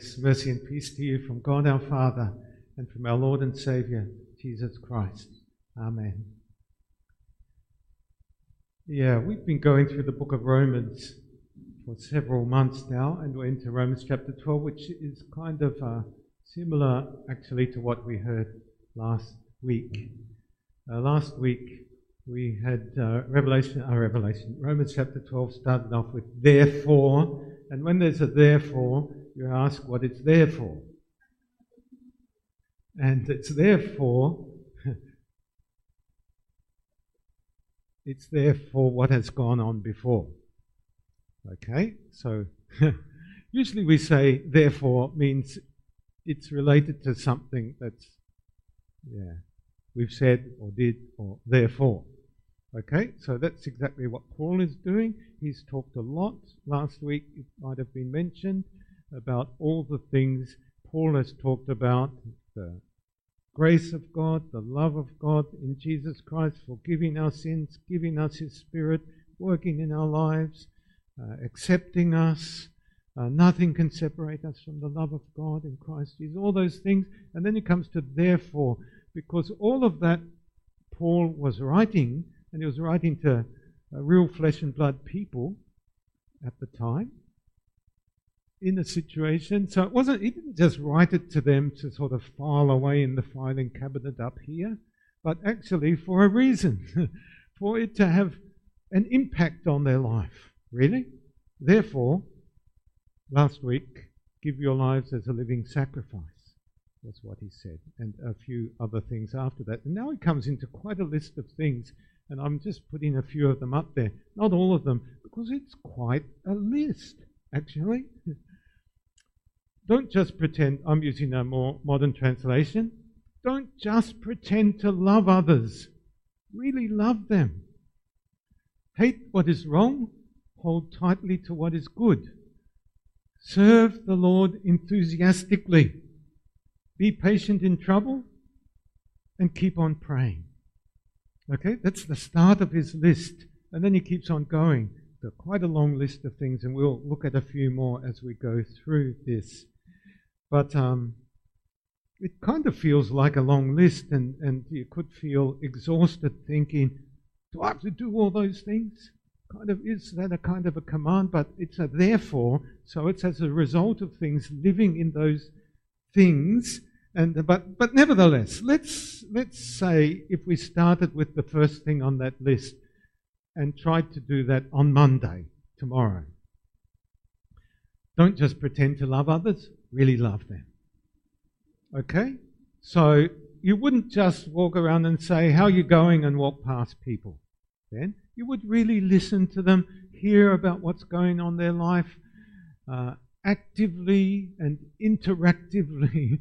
Grace, mercy, and peace to you from God our Father and from our Lord and Saviour, Jesus Christ. Amen. Yeah, we've been going through the book of Romans for several months now, and we're into Romans chapter 12, which is kind of uh, similar actually to what we heard last week. Uh, last week we had uh, Revelation, uh, Revelation, Romans chapter 12 started off with therefore, and when there's a therefore, you ask what it's there for. And it's there for, it's there for what has gone on before. Okay, so usually we say therefore means it's related to something that's, yeah, we've said or did or therefore. Okay, so that's exactly what Paul is doing. He's talked a lot. Last week it might have been mentioned about all the things Paul has talked about the grace of God, the love of God in Jesus Christ, forgiving our sins, giving us His Spirit, working in our lives, uh, accepting us. Uh, nothing can separate us from the love of God in Christ Jesus. All those things. And then it comes to therefore, because all of that Paul was writing, and he was writing to uh, real flesh and blood people at the time in a situation. So it wasn't, he didn't just write it to them to sort of file away in the filing cabinet up here, but actually for a reason, for it to have an impact on their life. Really? Therefore, last week, give your lives as a living sacrifice. That's what he said, and a few other things after that. And now he comes into quite a list of things, and I'm just putting a few of them up there. Not all of them, because it's quite a list, actually. Don't just pretend, I'm using a more modern translation. Don't just pretend to love others. Really love them. Hate what is wrong, hold tightly to what is good. Serve the Lord enthusiastically. Be patient in trouble and keep on praying. Okay, that's the start of his list. And then he keeps on going. quite a long list of things, and we'll look at a few more as we go through this. But um, it kind of feels like a long list, and, and you could feel exhausted thinking, do I have to do all those things? Kind of is that a kind of a command, but it's a therefore, so it's as a result of things living in those things. And but but nevertheless, let's let's say if we started with the first thing on that list and tried to do that on Monday, tomorrow. Don't just pretend to love others, really love them. Okay? So you wouldn't just walk around and say, How are you going? and walk past people. Then you would really listen to them, hear about what's going on in their life, uh, actively and interactively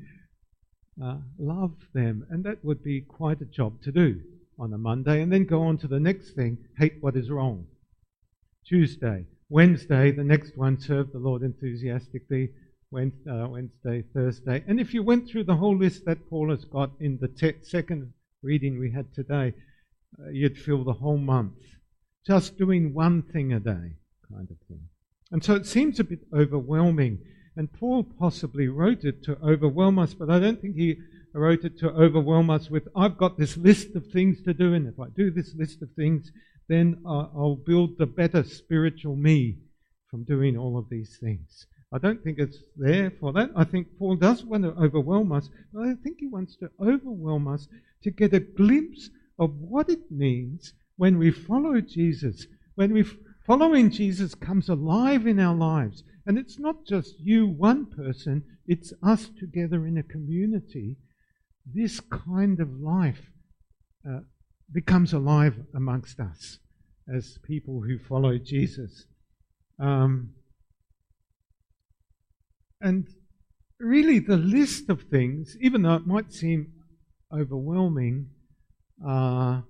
uh, love them. And that would be quite a job to do on a Monday. And then go on to the next thing hate what is wrong. Tuesday. Wednesday, the next one, serve the Lord enthusiastically. Wednesday, uh, Wednesday, Thursday. And if you went through the whole list that Paul has got in the te- second reading we had today, uh, you'd fill the whole month just doing one thing a day, kind of thing. And so it seems a bit overwhelming. And Paul possibly wrote it to overwhelm us, but I don't think he wrote it to overwhelm us with, I've got this list of things to do, and if I do this list of things, then I'll build the better spiritual me from doing all of these things. I don't think it's there for that. I think Paul does want to overwhelm us, but I think he wants to overwhelm us to get a glimpse of what it means when we follow Jesus. When we following Jesus comes alive in our lives. And it's not just you, one person, it's us together in a community. This kind of life uh, becomes alive amongst us as people who follow Jesus. Um, and really, the list of things, even though it might seem overwhelming, are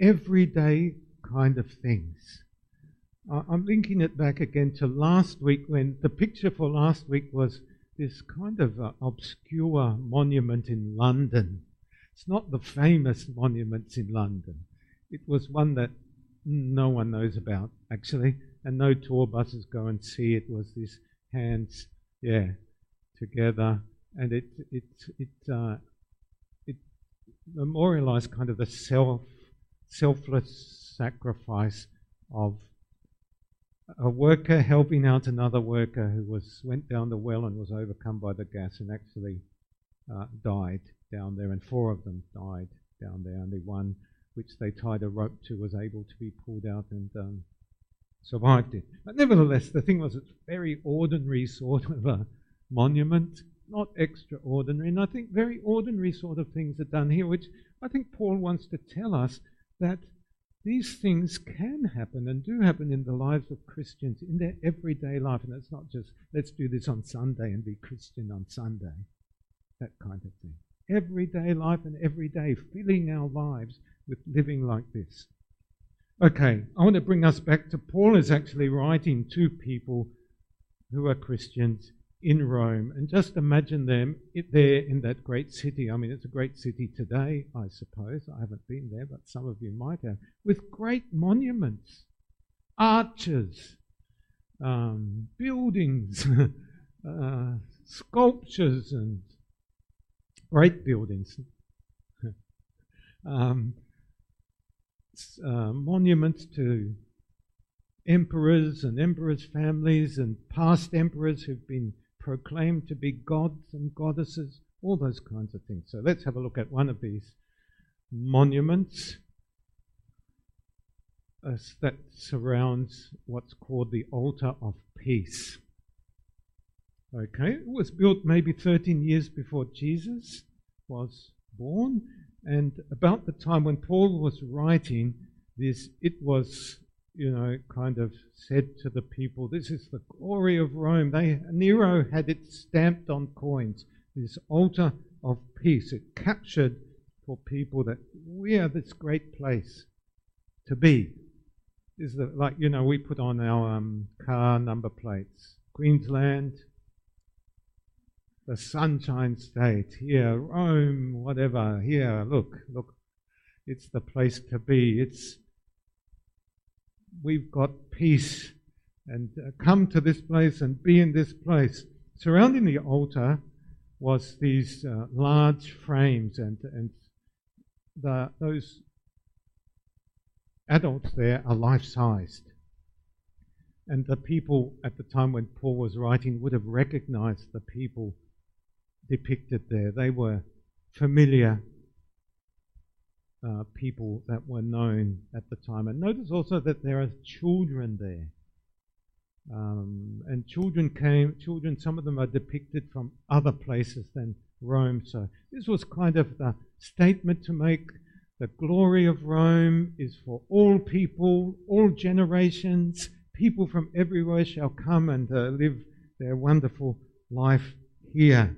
everyday kind of things. I'm linking it back again to last week when the picture for last week was this kind of uh, obscure monument in London. It's not the famous monuments in London. It was one that no one knows about, actually, and no tour buses go and see it. Was this hands yeah, together, and it it it uh, it memorialized kind of the self selfless sacrifice of a worker helping out another worker who was went down the well and was overcome by the gas and actually uh, died down there, and four of them died down there. Only one, which they tied a rope to, was able to be pulled out and um, survived it. But nevertheless, the thing was, it's very ordinary sort of a monument, not extraordinary. And I think very ordinary sort of things are done here, which I think Paul wants to tell us that these things can happen and do happen in the lives of Christians in their everyday life. And it's not just, let's do this on Sunday and be Christian on Sunday, that kind of thing. Everyday life and every day, filling our lives with living like this. Okay, I want to bring us back to Paul is actually writing to people who are Christians in Rome. And just imagine them there in that great city. I mean, it's a great city today, I suppose. I haven't been there, but some of you might have. With great monuments, arches, um, buildings, uh, sculptures, and great buildings. um, uh, monuments to emperors and emperors' families and past emperors who've been proclaimed to be gods and goddesses, all those kinds of things. So let's have a look at one of these monuments uh, that surrounds what's called the altar of peace. Okay, it was built maybe 13 years before Jesus was born, and about the time when Paul was writing this, it was you know, kind of said to the people, This is the glory of Rome. They, Nero had it stamped on coins, this altar of peace. It captured for people that we are this great place to be. Is the, like, you know, we put on our um, car number plates Queensland, the Sunshine State, here, Rome, whatever, here, look, look, it's the place to be. It's we've got peace and uh, come to this place and be in this place. Surrounding the altar was these uh, large frames, and and the, those adults there are life-sized. And the people at the time when Paul was writing would have recognized the people depicted there. They were familiar uh, people that were known at the time. And notice also that there are children there. Um, and children came, children, some of them are depicted from other places than Rome. So this was kind of the statement to make the glory of Rome is for all people, all generations. People from everywhere shall come and uh, live their wonderful life here.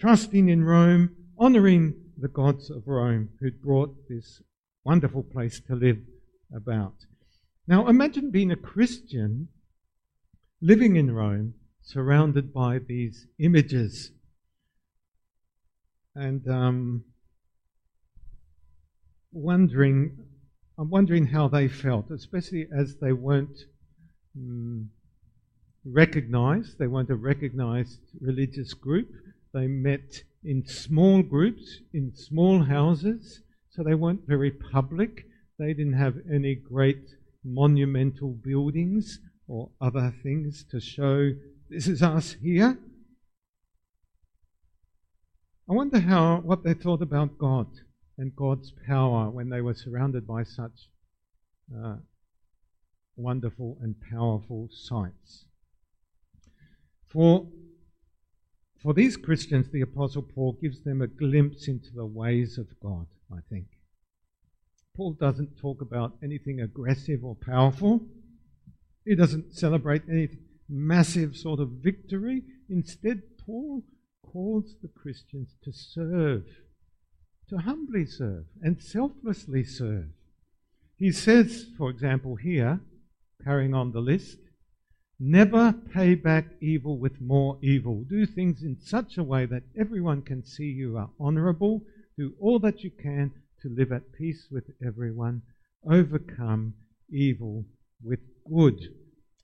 Trusting in Rome, honoring the gods of Rome who'd brought this wonderful place to live about. Now imagine being a Christian living in Rome surrounded by these images. And um, wondering, I'm wondering how they felt, especially as they weren't um, recognized. They weren't a recognized religious group. They met in small groups, in small houses, so they weren't very public. They didn't have any great monumental buildings or other things to show this is us here. I wonder how what they thought about God and God's power when they were surrounded by such uh, wonderful and powerful sights. For for these Christians, the Apostle Paul gives them a glimpse into the ways of God, I think. Paul doesn't talk about anything aggressive or powerful. He doesn't celebrate any massive sort of victory. Instead, Paul calls the Christians to serve, to humbly serve and selflessly serve. He says, for example, here, carrying on the list, Never pay back evil with more evil. Do things in such a way that everyone can see you are honorable. Do all that you can to live at peace with everyone. Overcome evil with good.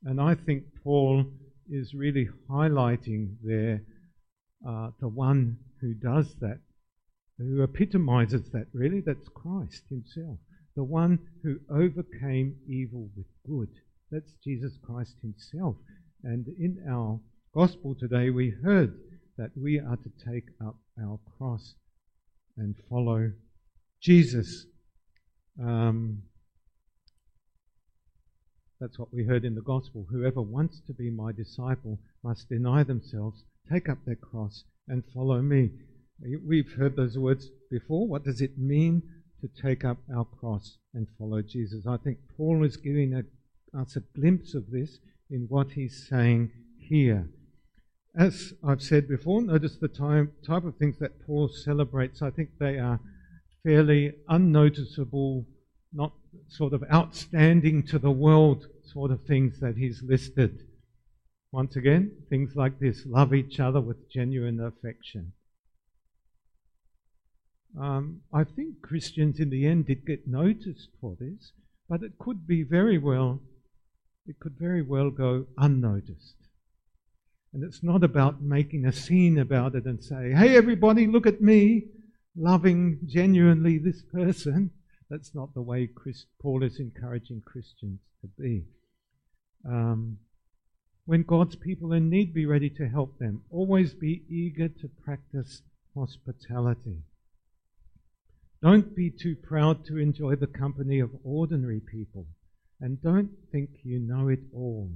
And I think Paul is really highlighting there uh, the one who does that, who epitomizes that really, that's Christ himself. The one who overcame evil with good. That's Jesus Christ himself. And in our gospel today, we heard that we are to take up our cross and follow Jesus. Um, that's what we heard in the gospel. Whoever wants to be my disciple must deny themselves, take up their cross, and follow me. We've heard those words before. What does it mean to take up our cross and follow Jesus? I think Paul is giving a, us a glimpse of this in what he's saying here. As I've said before, notice the time, type of things that Paul celebrates. I think they are fairly unnoticeable, not sort of outstanding to the world sort of things that he's listed. Once again, things like this love each other with genuine affection. Um, I think Christians in the end did get noticed for this, but it could be very well, it could very well go unnoticed. And it's not about making a scene about it and say, hey, everybody, look at me, loving genuinely this person. That's not the way Christ, Paul is encouraging Christians to be. Um, when God's people in need, be ready to help them. Always be eager to practice hospitality. Don't be too proud to enjoy the company of ordinary people. And don't think you know it all.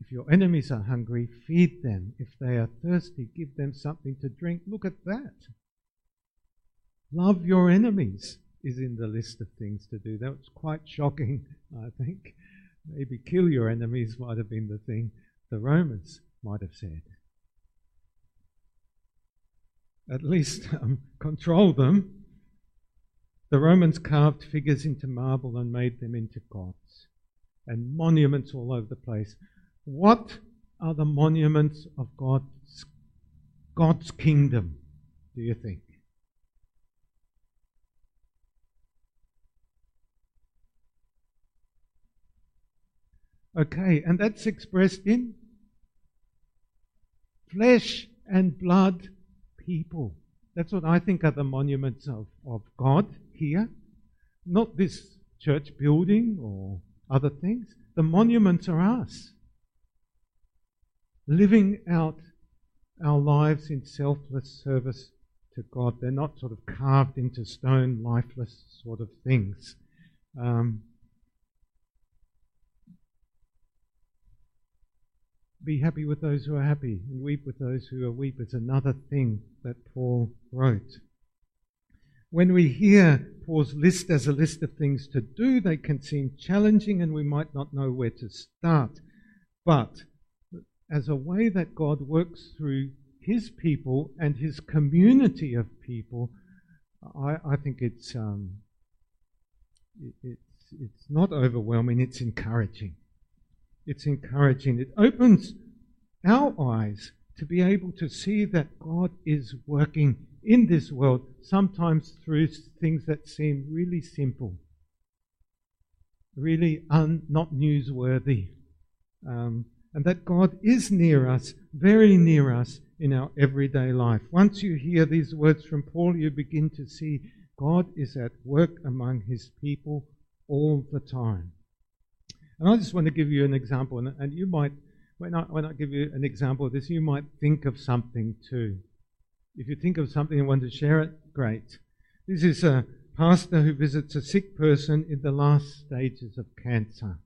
If your enemies are hungry, feed them. If they are thirsty, give them something to drink. Look at that. Love your enemies is in the list of things to do. That's quite shocking, I think. Maybe kill your enemies might have been the thing the Romans might have said. At least um, control them. The Romans carved figures into marble and made them into gods, and monuments all over the place. What are the monuments of God's, God's kingdom, do you think? Okay, and that's expressed in flesh and blood people. That's what I think are the monuments of, of God here. Not this church building or other things. The monuments are us. Living out our lives in selfless service to God. They're not sort of carved into stone, lifeless sort of things. Um, Be happy with those who are happy and weep with those who are weep is another thing that Paul wrote. When we hear Paul's list as a list of things to do, they can seem challenging and we might not know where to start. But as a way that God works through his people and his community of people, I, I think it's, um, it, it's, it's not overwhelming, it's encouraging it's encouraging. It opens our eyes to be able to see that God is working in this world, sometimes through things that seem really simple, really un, not newsworthy, um, and that God is near us, very near us in our everyday life. Once you hear these words from Paul, you begin to see God is at work among his people all the time. And I just want to give you an example, and, and you might, when I, when I give you an example of this, you might think of something too. If you think of something and want to share it, great. This is a pastor who visits a sick person in the last stages of cancer.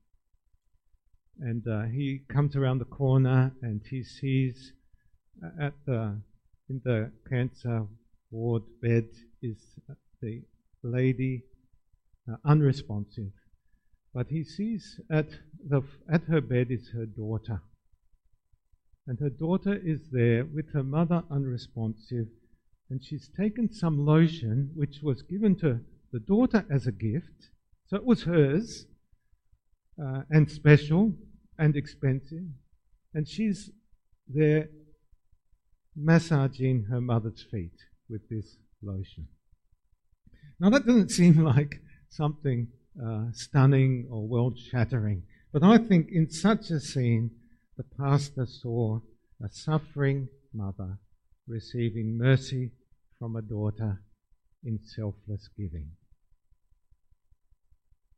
And uh, he comes around the corner and he sees uh, at the in the cancer ward bed is the lady uh, unresponsive. But he sees at, the, at her bed is her daughter. And her daughter is there with her mother unresponsive. And she's taken some lotion which was given to the daughter as a gift. So it was hers uh, and special and expensive. And she's there massaging her mother's feet with this lotion. Now that doesn't seem like something uh, stunning or world shattering. But I think in such a scene, the pastor saw a suffering, mother receiving mercy from a daughter in selfless giving.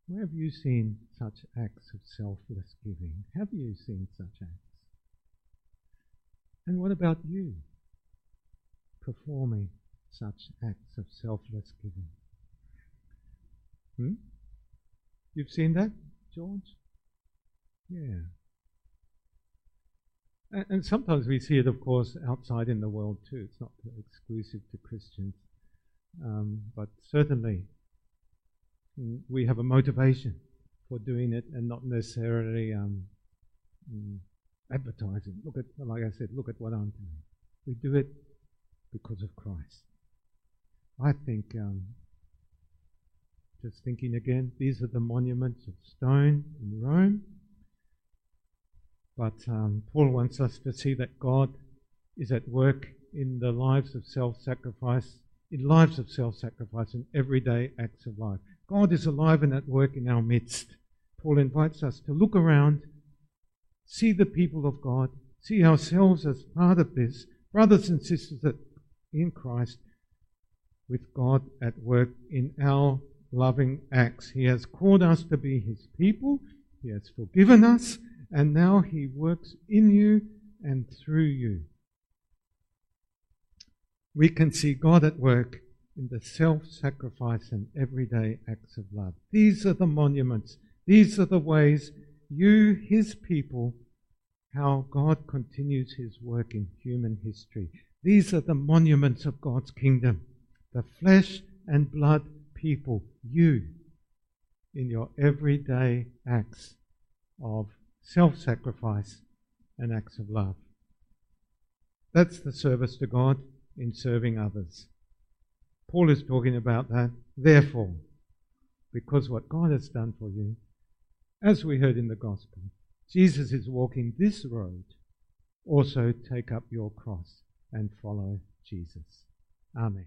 Where have you seen such acts of selfless giving? Have you seen such acts? And what about you performing such acts of selfless giving? Hmm? You've seen that, George? Yeah. And, and sometimes we see it, of course, outside in the world too. It's not exclusive to Christians. Um, but certainly, mm, we have a motivation for doing it and not necessarily um, mm, advertising. Look at, like I said, look at what I'm doing. We do it because of Christ. I think, um, just thinking again, these are the monuments of stone in Rome. But um, Paul wants us to see that God is at work in the lives of self sacrifice, in lives of self sacrifice, and everyday acts of life. God is alive and at work in our midst. Paul invites us to look around, see the people of God, see ourselves as part of this, brothers and sisters that in Christ, with God at work in our loving acts. He has called us to be His people, He has forgiven us, and now He works in you and through you. We can see God at work in the self sacrifice and everyday acts of love. These are the monuments, these are the ways you, His people, how God continues His work in human history. These are the monuments of God's kingdom, the flesh and blood people, you, in your everyday acts of self sacrifice, and acts of love. That's the service to God in serving others. Paul is talking about that. Therefore, because what God has done for you, as we heard in the gospel, Jesus is walking this road. Also, take up your cross and follow Jesus. Amen.